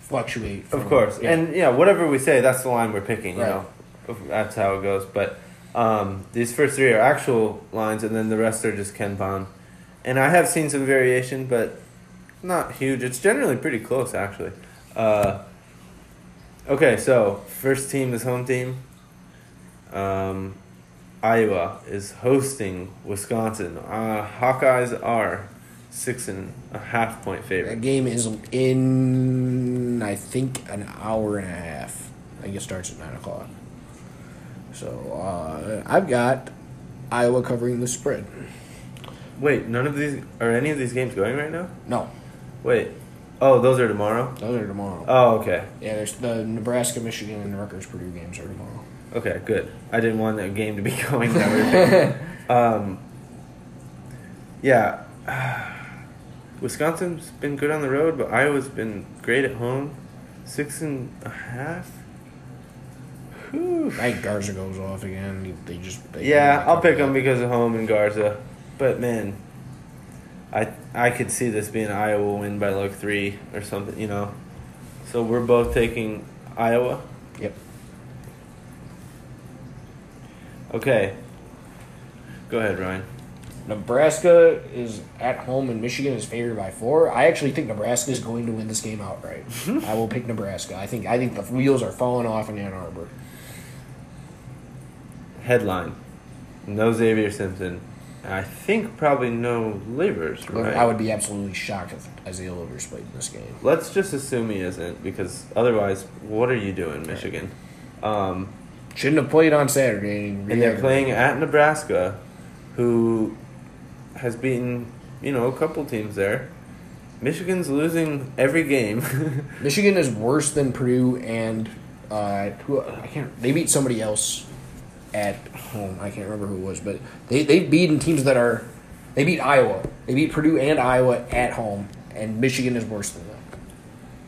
fluctuate. Of course, yeah. and yeah, whatever we say, that's the line we're picking. You Right. know, that's how it goes. But um, these first three are actual lines, and then the rest are just KenPom. And I have seen some variation, but not huge. It's generally pretty close, actually. Uh, okay, so first team is home team. Um, Iowa is hosting Wisconsin. Uh, Hawkeyes are six and a half point favorite. that game is in I think an hour and a half. I think it starts at nine o'clock. So uh, I've got Iowa covering the spread. Wait, none of these are any of these games going right now? No, Wait. Oh, those are tomorrow? those are tomorrow. Oh, okay. yeah, there's the Nebraska, Michigan, and Rutgers Purdue games are tomorrow. Okay, good. I didn't want a game to be [laughs] going that picking. [laughs] um, yeah. [sighs] Wisconsin's been good on the road, but Iowa's been great at home. Six and a half? I think Garza goes off again. They just they Yeah, I'll pick them because of home and Garza. But man, I I could see this being Iowa win by like three or something, you know. So we're both taking Iowa. Yep. Okay. Go ahead, Ryan. Nebraska is at home and Michigan is favored by four. I actually think Nebraska is going to win this game outright. [laughs] I will pick Nebraska. I think I think the wheels are falling off in Ann Arbor. Headline: No Xavier Simpson. I think probably no Livers, right? I would be absolutely shocked if Isaiah Livers played in this game. Let's just assume he isn't, because otherwise, what are you doing, Michigan? Um, Shouldn't have played on Saturday. and they're playing at Nebraska, who has beaten you know a couple teams there. Michigan's losing every game. [laughs] Michigan is worse than Purdue and uh, who I can't. They beat somebody else at home. I can't remember who it was, but they they've beaten teams that are. They beat Iowa. They beat Purdue and Iowa at home, and Michigan is worse than them.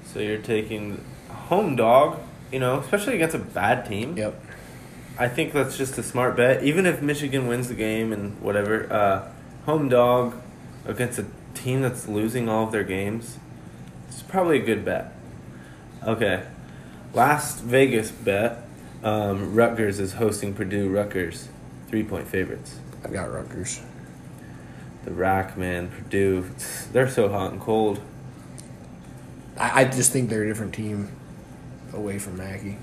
so you're taking home dog, you know, especially against a bad team. Yep. I think that's just a smart bet. Even if Michigan wins the game and whatever, uh, home dog against a team that's losing all of their games, it's probably a good bet. Okay, last Vegas bet. Um, Rutgers is hosting Purdue. Rutgers, three point favorites. I've got Rutgers. The rack man, Purdue, they're so hot and cold. I, I just think they're a different team away from Mackey.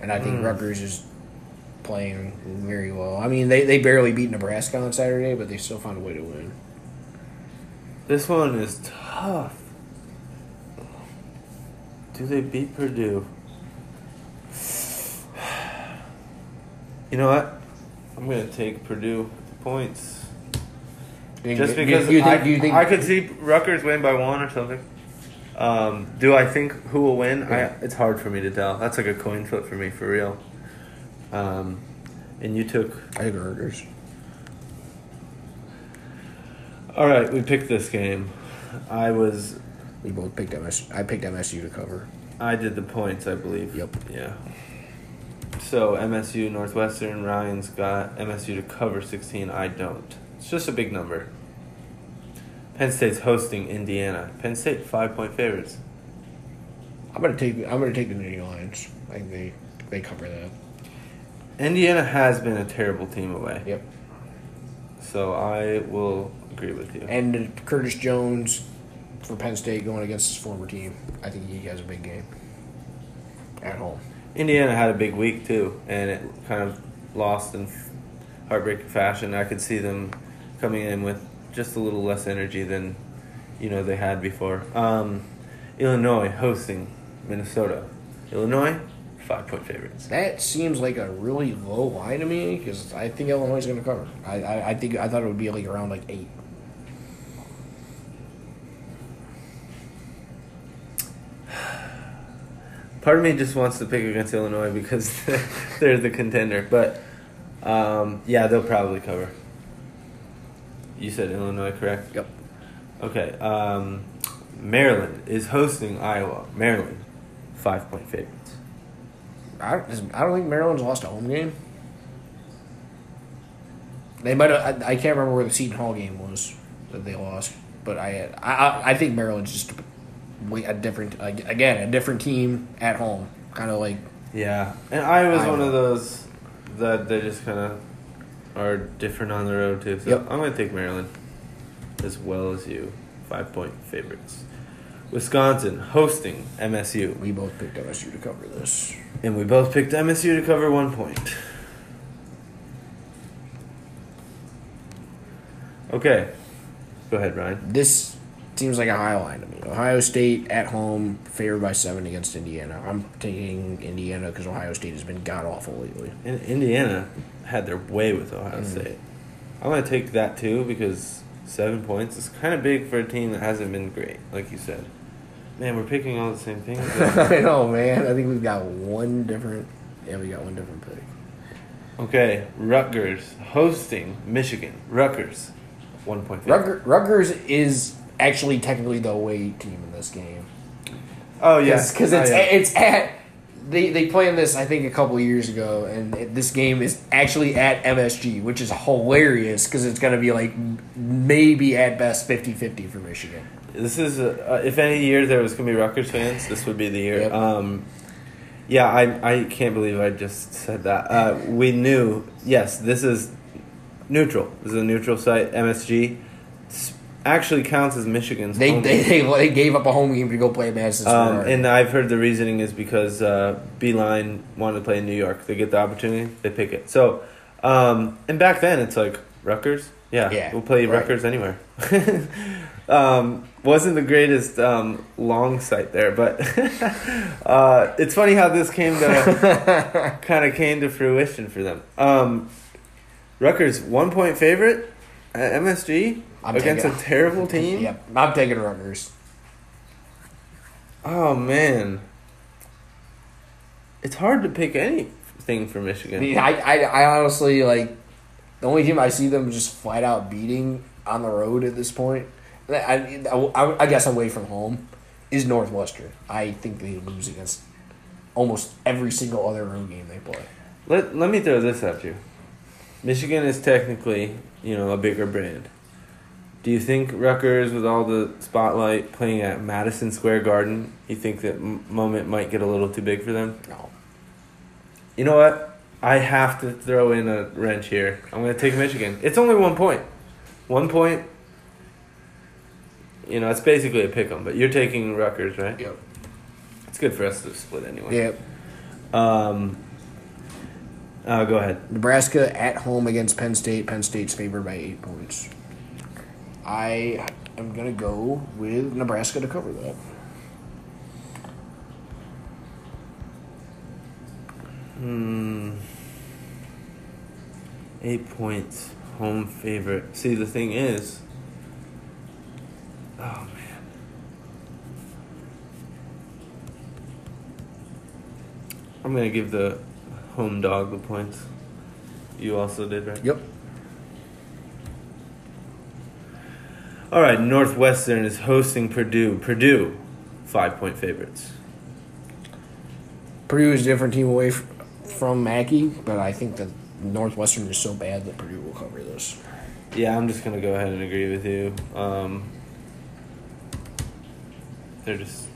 And I think Mm. Rutgers is playing very well. I mean, they, they barely beat Nebraska on Saturday, but they still found a way to win. This one is tough. Do they beat Purdue? [sighs] You know what? I'm gonna take Purdue with the points. Just Do you- because you think, I, you think I could see Rutgers win by one or something. Um, do I think who will win? Yeah. I, it's hard for me to tell. That's like a coin flip for me, for real. Um, and you took. I think Rutgers. All right, we picked this game. I was. We both picked MS. I picked MSU to cover. I did the points, I believe. Yep. Yeah. So MSU Northwestern Ryan's got MSU to cover 16. I don't. It's just a big number. Penn State's hosting Indiana. Penn State five point favorites. I'm gonna take. I'm gonna take the Nittany Lions. I think they they cover that. Indiana has been a terrible team away. Yep. So I will agree with you. And Curtis Jones for Penn State going against his former team. I think he has a big game at home. Indiana had a big week too, and it kind of lost in heartbreaking fashion. I could see them coming in with just a little less energy than you know they had before. Um, Illinois hosting Minnesota. Illinois, five point favorites. That seems like a really low line to me because I think Illinois is going to cover. I, I I think I thought it would be like around like eight. Part of me just wants to pick against Illinois because [laughs] they're the contender, but um, yeah, they'll probably cover. You said Illinois, correct? Yep. Okay. Um, Maryland is hosting Iowa. Maryland, five point favorites. I is- I don't think Maryland's lost a home game. They might have. I, I can't remember where the Seton Hall game was that they lost, but I I, I- think Maryland's just a different again a different team at home, kind of like Yeah, and Iowa's one Iowa. of those that they just kind of are different on the road too. So Yep. I'm gonna take Maryland as well as you. Five point favorites. Wisconsin hosting MSU, we both picked MSU to cover this. and we both picked MSU to cover one point. Okay, go ahead, Ryan. This seems like a high line to me. Ohio State at home, favored by seven against Indiana. I'm taking Indiana because Ohio State has been god awful lately. In Indiana had their way with Ohio mm. State. I'm gonna take that too because seven points is kind of big for a team that hasn't been great, like you said. Man, we're picking all the same things. [laughs] I know, man. I think we've got one different. Yeah, we got one different pick. okay, Rutgers hosting Michigan. Rutgers, one point. Rutger, Rutgers is actually technically the away team in this game. Oh yeah, because it's Oh, yeah. it's at they they planned this I think a couple years ago, and it, this game is actually at MSG, which is hilarious because it's gonna be like maybe at best 50-50 for Michigan. This is uh, if any year there was gonna be Rutgers fans, this would be the year. Yep. Um, yeah, I I can't believe I just said that. Uh, we knew. Yes, this is neutral. This is a neutral site. MSG S- actually counts as Michigan's. They home they, game. they they gave up a home game to go play Madison Square Um, and I've heard the reasoning is because uh, Beilein wanted to play in New York. They get the opportunity, they pick it. So, um, and back then it's like Rutgers. Yeah, Yeah, we'll play right. Rutgers anywhere. [laughs] um, wasn't the greatest um, long sight there, but [laughs] uh, it's funny how this came to [laughs] kind of came to fruition for them. Um, Rutgers one point favorite at MSG I'm against taking- a terrible team. Yep, I'm taking Rutgers. Oh man, it's hard to pick anything for Michigan. I, mean, I, I, I honestly like the only team I see them just flat out beating on the road at this point. I, I, I guess away from home is Northwestern. I think they lose against almost every single other road game they play. Let Let me throw this at you. Michigan is technically, you know, a bigger brand. Do you think Rutgers, with all the spotlight playing at Madison Square Garden, you think that m- moment might get a little too big for them? No, You know what? I have to throw in a wrench here. I'm going to take Michigan. It's only one point. One point. You know, it's basically a pick 'em, but you're taking Rutgers, right? yep, It's good for us to split anyway. yep. Um. Uh, go ahead. Nebraska at home against Penn State. Penn State's favored by eight points. I am gonna go with Nebraska to cover that. Hmm. Eight points, home favorite. See, the thing is. Oh man. I'm gonna give the home dog the points. You also did, right? Yep. All right, Northwestern is hosting Purdue. Purdue, five point favorites. Purdue is a different team away from Mackey, but I think that Northwestern is so bad that Purdue will cover this. Yeah, I'm just gonna go ahead and agree with you. Um, they're just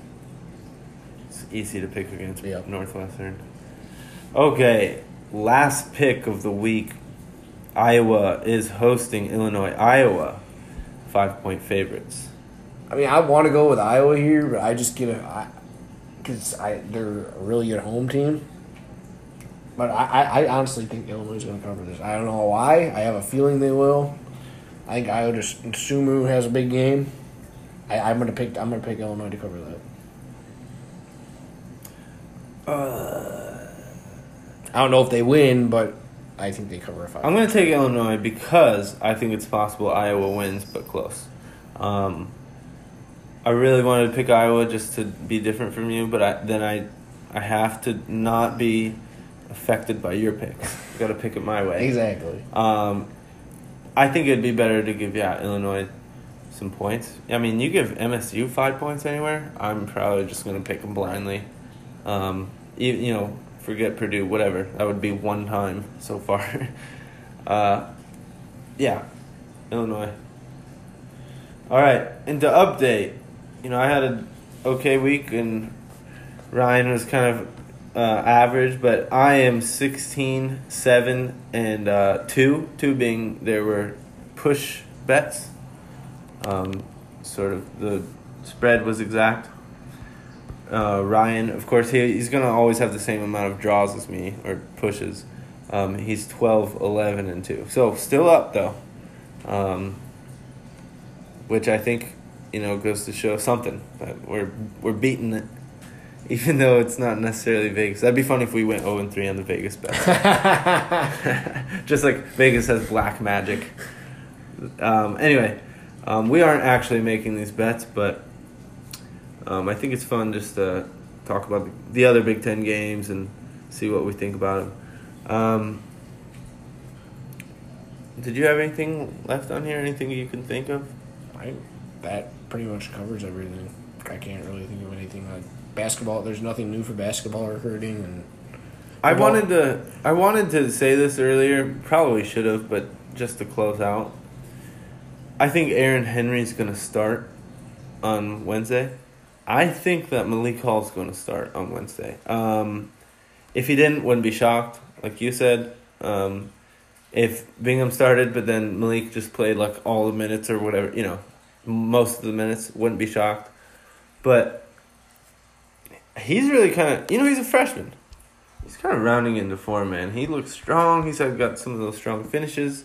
it's easy to pick against Yep. Northwestern. Okay, last pick of the week. Iowa is hosting Illinois. Iowa, five point favorites. I mean, I want to go with Iowa here, but I just get a because I, they're a really good home team. But I, I, I honestly think Illinois is going to cover this. I don't know why. I have a feeling they will. I think Iowa just Sumu has a big game. I, I'm gonna pick. I'm gonna pick Illinois to cover that. Uh, I don't know if they win, but I think they cover a five. I'm going to take Illinois because I think it's possible Iowa wins, but close. Um, I really wanted to pick Iowa just to be different from you, but I, then I, I have to not be affected by your picks. Got to pick it my way. exactly. Um, I think it'd be better to give yeah Illinois some points. I mean, you give MSU five points anywhere, I'm probably just going to pick them blindly. Um, you, you know, forget Purdue, whatever. That would be one time so far. [laughs] uh, yeah, Illinois. All right, and to update, you know, I had an okay week and Ryan was kind of uh, average, but I am 16, 7, and uh, 2. 2 being there were push bets. Um, sort of the spread was exact. Uh, Ryan, of course, he, he's going to always have the same amount of draws as me, or pushes. Um, he's 12, 11, and 2. So still up, though. Um, which I think, you know, goes to show something. That we're, we're beating it [laughs] even though it's not necessarily Vegas. That'd be funny if we went 0 and 3 on the Vegas bet. [laughs] Just like Vegas has black magic. Um, anyway, um, we aren't actually making these bets, but um, I think it's fun just to talk about the, the other Big Ten games and see what we think about them. Um, did you have anything left on here? Anything you can think of? I, that pretty much covers everything. I can't really think of anything. Like basketball, there's nothing new for basketball recruiting, and I wanted to I wanted to say this earlier, probably should have, but just to close out. I think Aaron Henry's going to start on Wednesday. I think that Malik Hall is going to start on Wednesday. Um, if he didn't, wouldn't be shocked, like you said. Um, if Bingham started, but then Malik just played like all the minutes or whatever, you know, most of the minutes, wouldn't be shocked. But he's really kind of, you know, he's a freshman. He's kind of rounding into form, man. He looks strong. He's got some of those strong finishes.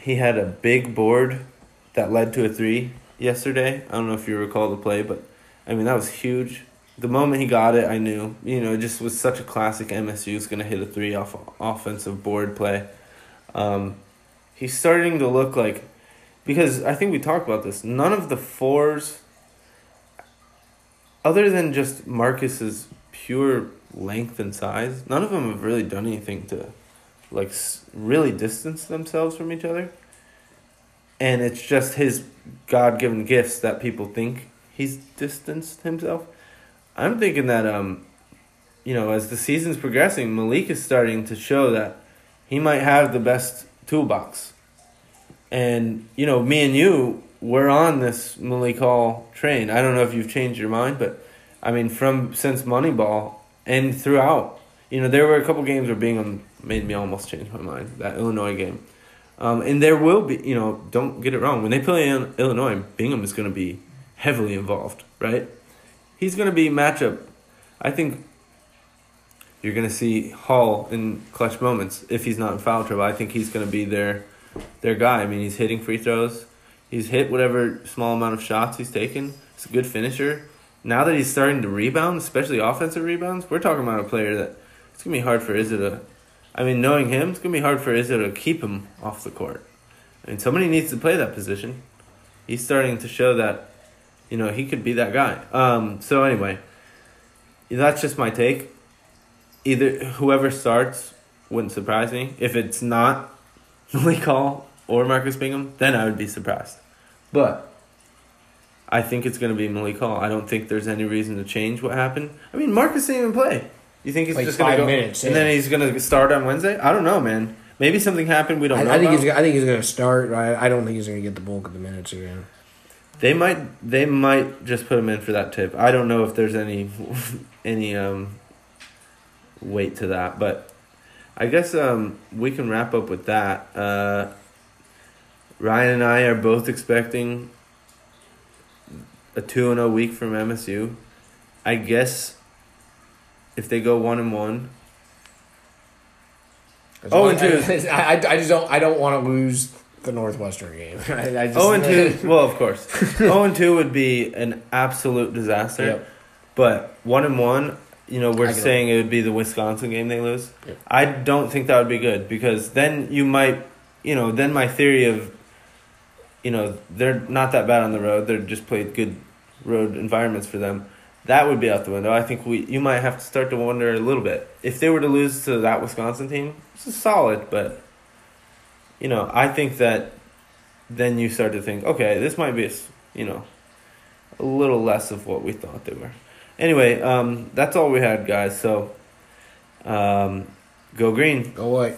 He had a big board that led to a three yesterday. I don't know if you recall the play, but I mean that was huge. The moment he got it, I knew. You know, it just was such a classic MSU is going to hit a three off offensive board play. Um, he's starting to look like because I think we talked about this. None of the fours, other than just Marcus's pure length and size, none of them have really done anything to like really distance themselves from each other. And it's just his God given gifts that people think he's distanced himself. I'm thinking that um, you know, as the season's progressing, Malik is starting to show that he might have the best toolbox. And you know, me and you we're on this Malik Hall train. I don't know if you've changed your mind, but I mean, from since Moneyball and throughout, you know, there were a couple games where Bingham made me almost change my mind. That Illinois game, um, and there will be, you know, don't get it wrong. When they play in Illinois, Bingham is going to be heavily involved, right? He's going to be matchup. I think you're going to see Hall in clutch moments if he's not in foul trouble. I think he's going to be their their guy. I mean, he's hitting free throws. He's hit whatever small amount of shots he's taken. He's a good finisher. Now that he's starting to rebound, especially offensive rebounds, we're talking about a player that it's gonna be hard for Izzo to. I mean, knowing him, it's gonna be hard for Izzo to keep him off the court. I mean, somebody needs to play that position. He's starting to show that, you know, he could be that guy. Um, so anyway, that's just my take. Either whoever starts wouldn't surprise me. If it's not [laughs] Malik Hall or Marcus Bingham, then I would be surprised. But I think it's going to be Malik Hall. I don't think there's any reason to change what happened. I mean, Marcus didn't even play. You think he's Like just going to go minutes, and yeah. then he's going to start on Wednesday? I don't know, man. Maybe something happened we don't I, know. I think about. he's I think he's gonna start. I, I don't think he's gonna get the bulk of the minutes again. They might they might just put him in for that tip. I don't know if there's any [laughs] any um weight to that, but I guess um we can wrap up with that. Uh Ryan and I are both expecting a 2 and 0 week from MSU. I guess if they go 1 and 1, Oh, and two. [laughs] I, I, I just don't. I don't want to lose the Northwestern game. [laughs] I, I just, Oh and 2, [laughs] well, of course. 0 and 2 would be an absolute disaster. Yep. But one and one, you know, we're I get it. saying it would be the Wisconsin game they lose. Yep. I don't think that would be good because then you might, you know, then my theory of, you know, they're not that bad on the road. They're just played good road environments for them. That would be out the window. I think we you might have to start to wonder a little bit if they were to lose to that Wisconsin team. This is solid, but you know, I think that then you start to think, okay, this might be, you know, a little less of what we thought they were. Anyway, um, that's all we had, guys. So, um, go green. Go away.